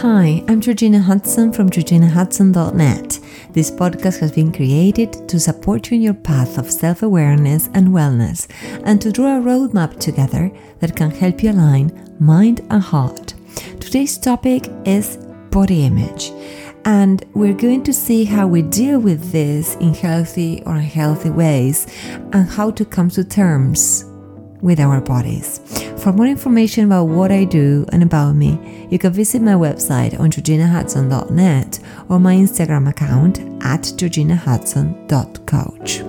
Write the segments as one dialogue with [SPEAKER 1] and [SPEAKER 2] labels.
[SPEAKER 1] Hi, I'm Georgina Hudson from georginahudson.net. This podcast has been created to support you in your path of self awareness and wellness and to draw a roadmap together that can help you align mind and heart. Today's topic is body image, and we're going to see how we deal with this in healthy or unhealthy ways and how to come to terms with our bodies. For more information about what I do and about me, you can visit my website on georginahudson.net or my Instagram account at georginahudson.coach.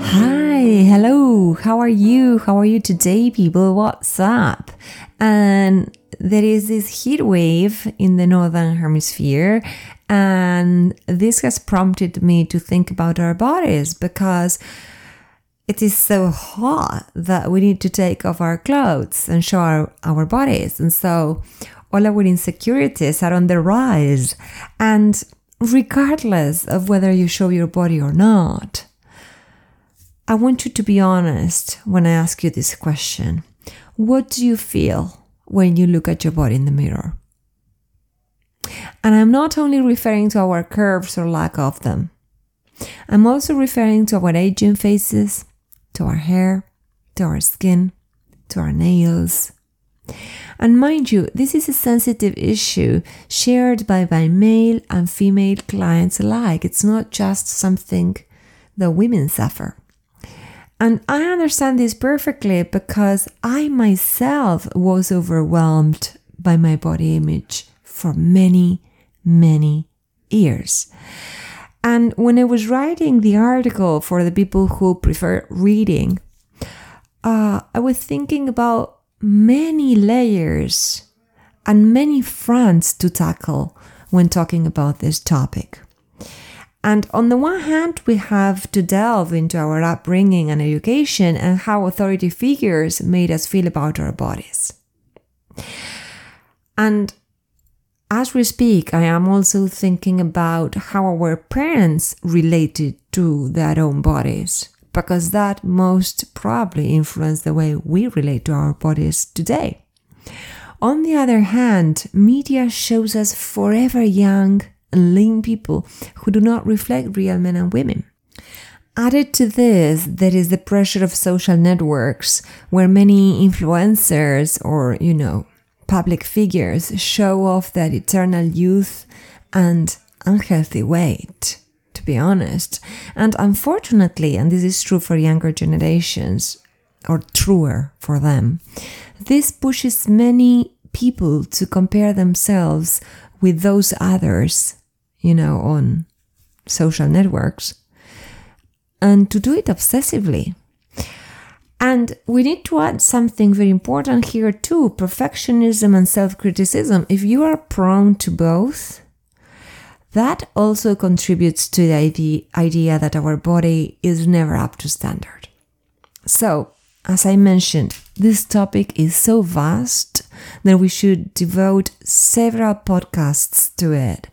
[SPEAKER 1] Hi, hello, how are you? How are you today, people? What's up? And there is this heat wave in the northern hemisphere, and this has prompted me to think about our bodies because it is so hot that we need to take off our clothes and show our, our bodies. And so all our insecurities are on the rise. And regardless of whether you show your body or not, I want you to be honest when I ask you this question. What do you feel when you look at your body in the mirror? And I'm not only referring to our curves or lack of them. I'm also referring to our aging faces, to our hair, to our skin, to our nails. And mind you, this is a sensitive issue shared by my male and female clients alike. It's not just something that women suffer. And I understand this perfectly because I myself was overwhelmed by my body image for many, many years. And when I was writing the article for the people who prefer reading, uh, I was thinking about many layers and many fronts to tackle when talking about this topic. And on the one hand, we have to delve into our upbringing and education and how authority figures made us feel about our bodies. And as we speak, I am also thinking about how our parents related to their own bodies, because that most probably influenced the way we relate to our bodies today. On the other hand, media shows us forever young and lean people who do not reflect real men and women. Added to this, there is the pressure of social networks where many influencers or, you know, public figures show off their eternal youth and unhealthy weight, to be honest. And unfortunately, and this is true for younger generations, or truer for them, this pushes many people to compare themselves with those others, you know, on social networks, and to do it obsessively. And we need to add something very important here too perfectionism and self criticism. If you are prone to both, that also contributes to the idea that our body is never up to standard. So, as I mentioned, this topic is so vast that we should devote several podcasts to it.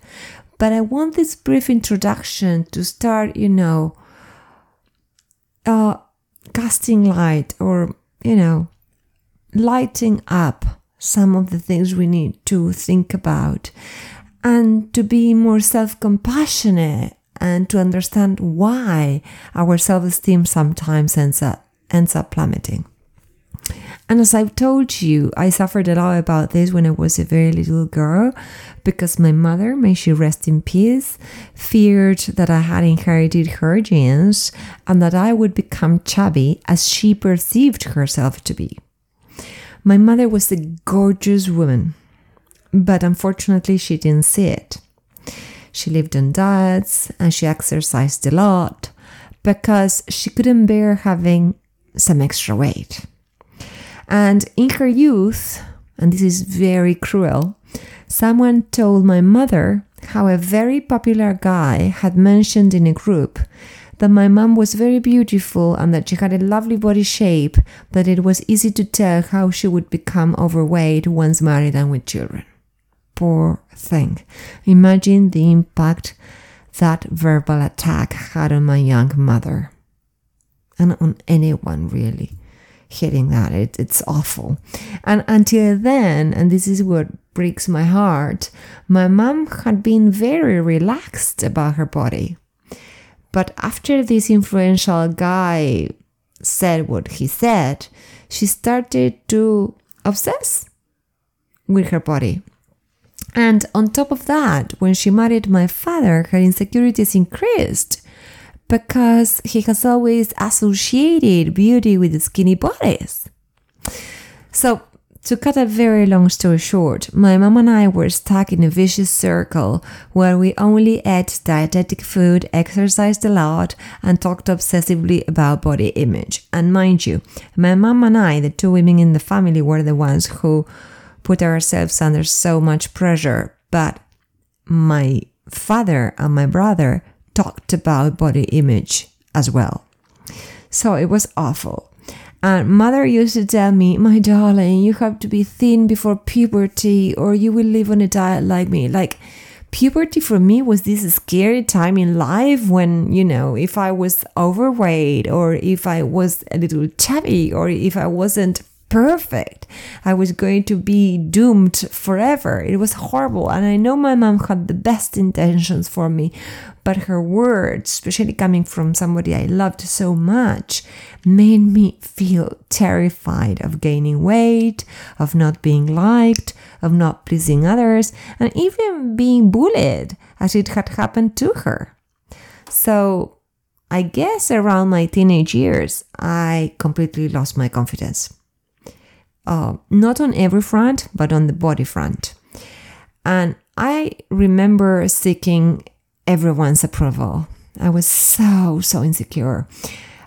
[SPEAKER 1] But I want this brief introduction to start, you know, uh, casting light or, you know, lighting up some of the things we need to think about and to be more self compassionate and to understand why our self esteem sometimes ends up, ends up plummeting. And as I've told you, I suffered a lot about this when I was a very little girl because my mother, may she rest in peace, feared that I had inherited her genes and that I would become chubby as she perceived herself to be. My mother was a gorgeous woman, but unfortunately, she didn't see it. She lived on diets and she exercised a lot because she couldn't bear having some extra weight. And in her youth, and this is very cruel, someone told my mother how a very popular guy had mentioned in a group that my mom was very beautiful and that she had a lovely body shape, but it was easy to tell how she would become overweight once married and with children. Poor thing. Imagine the impact that verbal attack had on my young mother and on anyone really hitting that. It, it's awful. And until then, and this is what breaks my heart, my mom had been very relaxed about her body. But after this influential guy said what he said, she started to obsess with her body. And on top of that, when she married my father, her insecurities increased because he has always associated beauty with skinny bodies. So, to cut a very long story short, my mom and I were stuck in a vicious circle where we only ate dietetic food, exercised a lot, and talked obsessively about body image. And mind you, my mom and I, the two women in the family, were the ones who put ourselves under so much pressure. But my father and my brother talked about body image as well. So it was awful. And mother used to tell me, my darling, you have to be thin before puberty or you will live on a diet like me. Like, puberty for me was this scary time in life when, you know, if I was overweight or if I was a little chubby or if I wasn't perfect. I was going to be doomed forever. It was horrible. And I know my mom had the best intentions for me, but her words, especially coming from somebody I loved so much, made me feel terrified of gaining weight, of not being liked, of not pleasing others, and even being bullied as it had happened to her. So, I guess around my teenage years, I completely lost my confidence uh, not on every front, but on the body front. And I remember seeking everyone's approval. I was so, so insecure.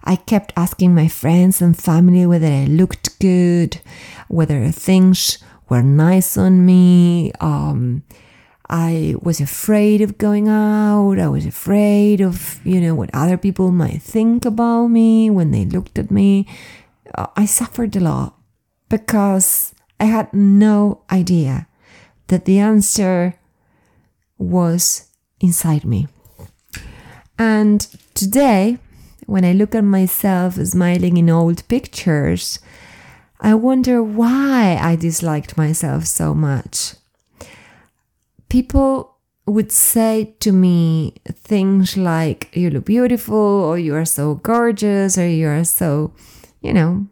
[SPEAKER 1] I kept asking my friends and family whether I looked good, whether things were nice on me. Um, I was afraid of going out. I was afraid of, you know, what other people might think about me when they looked at me. Uh, I suffered a lot because I had no idea that the answer was inside me. And today, when I look at myself smiling in old pictures, I wonder why I disliked myself so much. People would say to me things like, You look beautiful, or you are so gorgeous, or you are so, you know,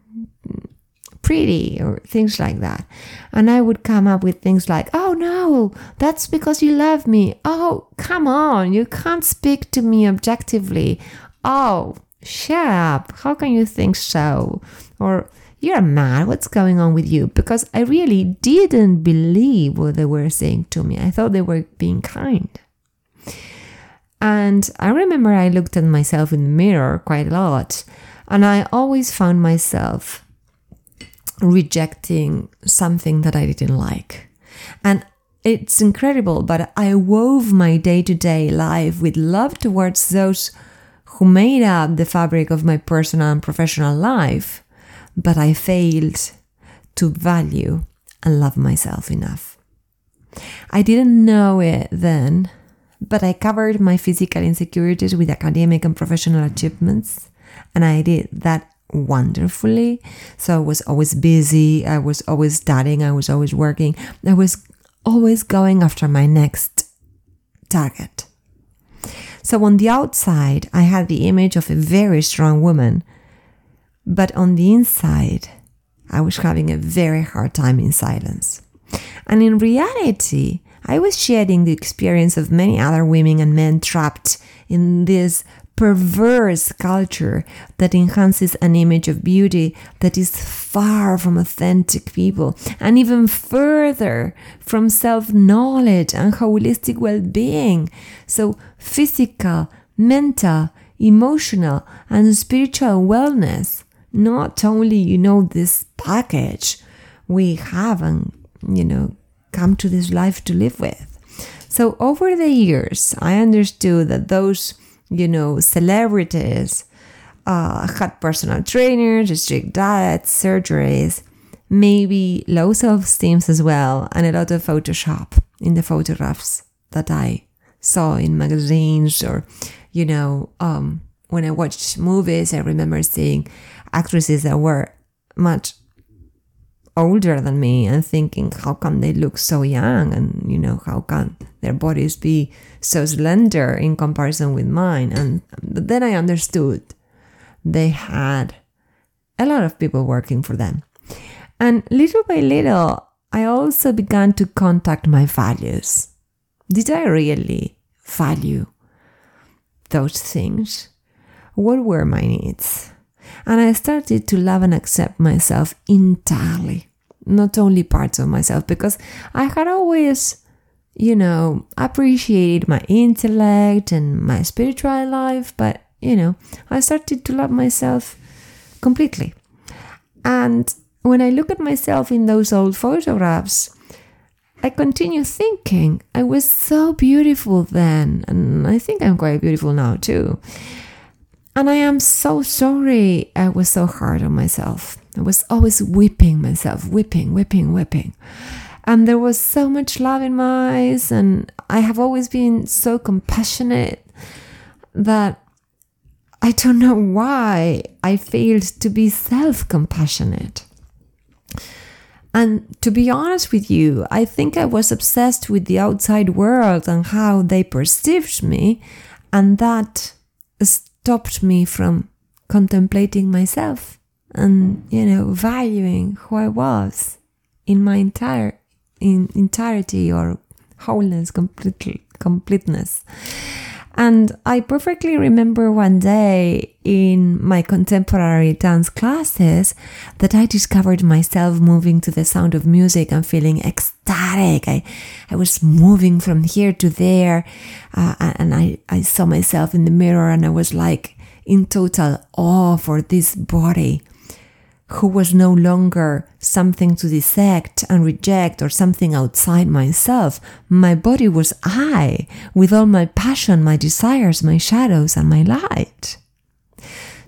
[SPEAKER 1] pretty or things like that. And I would come up with things like, oh no, that's because you love me. Oh, come on, you can't speak to me objectively. Oh, shut up. How can you think so? Or you're mad. What's going on with you? Because I really didn't believe what they were saying to me. I thought they were being kind. And I remember I looked at myself in the mirror quite a lot. And I always found myself rejecting something that I didn't like. And it's incredible, but I wove my day to day life with love towards those who made up the fabric of my personal and professional life, but I failed to value and love myself enough. I didn't know it then, but I covered my physical insecurities with academic and professional achievements, and I did that wonderfully. So I was always busy, I was always studying, I was always working, I was always going after my next target. So on the outside, I had the image of a very strong woman, but on the inside, I was having a very hard time in silence. And in reality, I was sharing the experience of many other women and men trapped in this perverse culture that enhances an image of beauty that is far from authentic people and even further from self knowledge and holistic well being. So, physical, mental, emotional, and spiritual wellness, not only, you know, this package we have and, you know, come to this life to live with. So, over the years, I understood that those you know, celebrities, uh, had personal trainers, strict diets, surgeries, maybe low self esteem as well, and a lot of Photoshop in the photographs that I saw in magazines or, you know, um, when I watched movies, I remember seeing actresses that were much older than me and thinking how come they look so young? And you know how can their bodies be so slender in comparison with mine? And then i understood they had a lot of people working for them. And little by little i also began to contact my values. Did i really value those things? What were my needs and I started to love and accept myself entirely, not only parts of myself, because I had always, you know, appreciated my intellect and my spiritual life, but, you know, I started to love myself completely. And when I look at myself in those old photographs, I continue thinking I was so beautiful then, and I think I'm quite beautiful now too. And I am so sorry I was so hard on myself. I was always whipping myself, whipping, whipping, whipping. And there was so much love in my eyes, and I have always been so compassionate that I don't know why I failed to be self compassionate. And to be honest with you, I think I was obsessed with the outside world and how they perceived me, and that stopped me from contemplating myself and you know valuing who I was in my entire in entirety or wholeness completely completeness and I perfectly remember one day in my contemporary dance classes that I discovered myself moving to the sound of music and feeling ecstatic. I, I was moving from here to there, uh, and I, I saw myself in the mirror and I was like in total awe for this body who was no longer something to dissect and reject or something outside myself. My body was I, with all my passion, my desires, my shadows, and my light.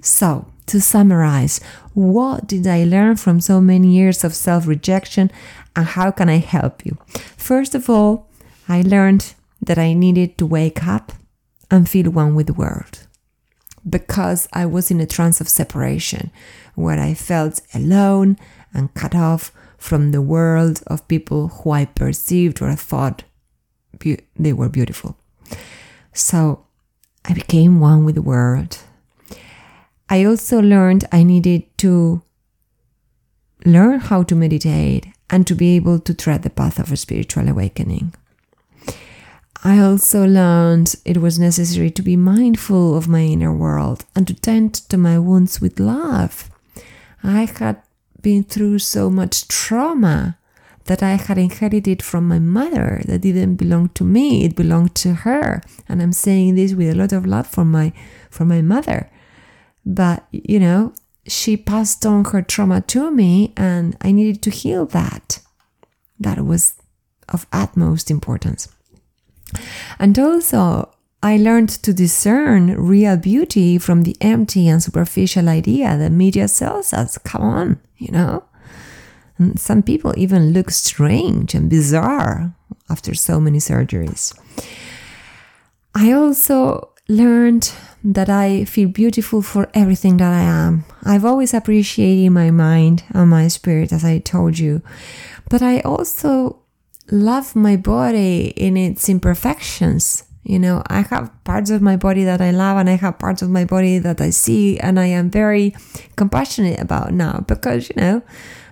[SPEAKER 1] So, to summarize, what did I learn from so many years of self rejection and how can I help you? First of all, I learned that I needed to wake up and feel one with the world because I was in a trance of separation where I felt alone and cut off from the world of people who I perceived or thought be- they were beautiful. So I became one with the world. I also learned I needed to learn how to meditate and to be able to tread the path of a spiritual awakening. I also learned it was necessary to be mindful of my inner world and to tend to my wounds with love. I had been through so much trauma that I had inherited from my mother that didn't belong to me, it belonged to her. And I'm saying this with a lot of love for my for my mother. But you know, she passed on her trauma to me and I needed to heal that. That was of utmost importance. And also, I learned to discern real beauty from the empty and superficial idea that media sells us. Come on, you know? And some people even look strange and bizarre after so many surgeries. I also learned that I feel beautiful for everything that I am. I've always appreciated my mind and my spirit, as I told you, but I also love my body in its imperfections. You know, I have parts of my body that I love and I have parts of my body that I see and I am very compassionate about now because, you know,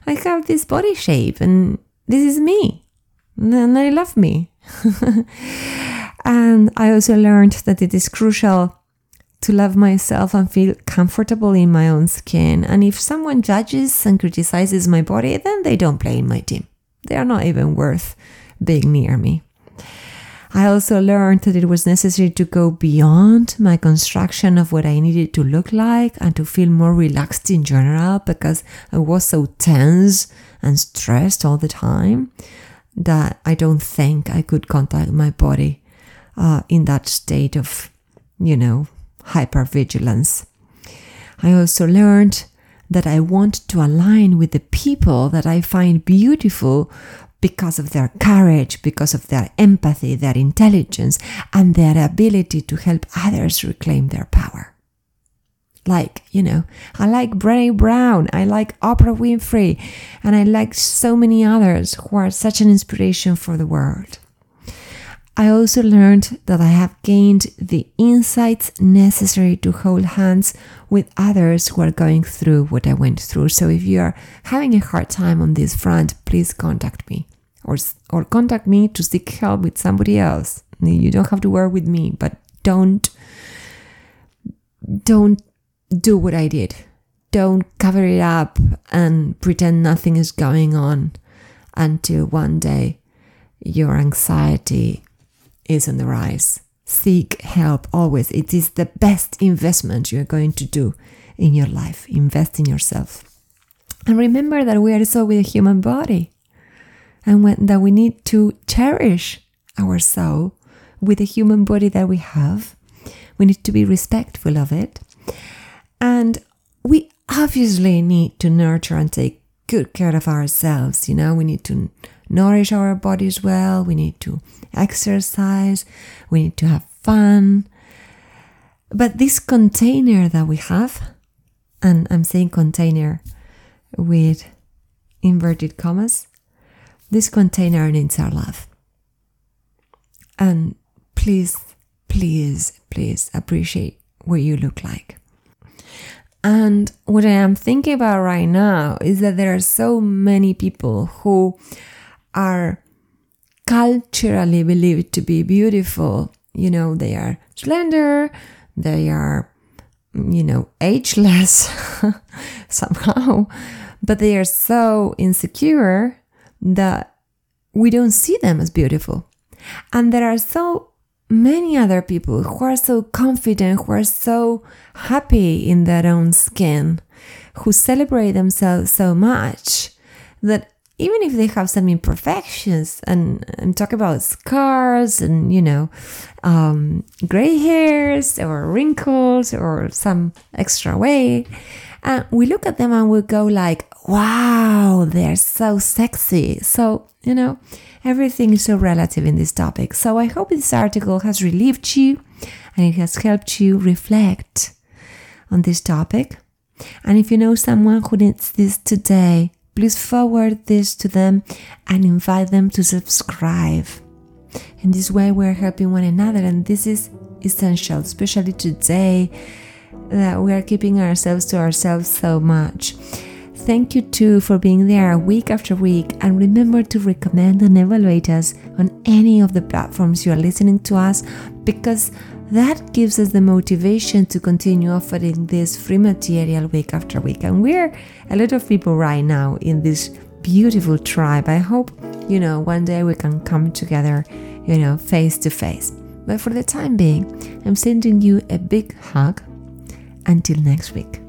[SPEAKER 1] I have this body shape and this is me and I love me. and I also learned that it is crucial to love myself and feel comfortable in my own skin. And if someone judges and criticizes my body, then they don't play in my team. They are not even worth being near me. I also learned that it was necessary to go beyond my construction of what I needed to look like and to feel more relaxed in general because I was so tense and stressed all the time that I don't think I could contact my body uh, in that state of, you know, hypervigilance. I also learned that I want to align with the people that I find beautiful because of their courage, because of their empathy, their intelligence, and their ability to help others reclaim their power. like, you know, I like Brené Brown, I like Oprah Winfrey, and I like so many others who are such an inspiration for the world. I also learned that I have gained the insights necessary to hold hands with others who are going through what I went through. So if you are having a hard time on this front, please contact me or, or contact me to seek help with somebody else. You don't have to work with me, but don't don't do what I did. Don't cover it up and pretend nothing is going on until one day your anxiety is on the rise. Seek help always. It is the best investment you're going to do in your life. Invest in yourself. And remember that we are so with a human body and when, that we need to cherish our soul with the human body that we have. We need to be respectful of it. And we obviously need to nurture and take good care of ourselves. You know, we need to nourish our bodies well, we need to exercise, we need to have fun. But this container that we have, and I'm saying container with inverted commas, this container needs our love. And please, please, please appreciate what you look like. And what I am thinking about right now is that there are so many people who are culturally believed to be beautiful. You know, they are slender, they are, mm, you know, ageless somehow, but they are so insecure that we don't see them as beautiful. And there are so many other people who are so confident, who are so happy in their own skin, who celebrate themselves so much that even if they have some imperfections, and I'm talking about scars and, you know, um, gray hairs or wrinkles or some extra weight, and we look at them and we go like, wow, they're so sexy. So, you know, everything is so relative in this topic. So I hope this article has relieved you and it has helped you reflect on this topic. And if you know someone who needs this today, please forward this to them and invite them to subscribe. In this way, we're helping one another, and this is essential, especially today that we are keeping ourselves to ourselves so much. Thank you too for being there week after week, and remember to recommend and evaluate us on any of the platforms you are listening to us because that gives us the motivation to continue offering this free material week after week. And we're a lot of people right now in this beautiful tribe. I hope, you know, one day we can come together, you know, face to face. But for the time being, I'm sending you a big hug. Until next week.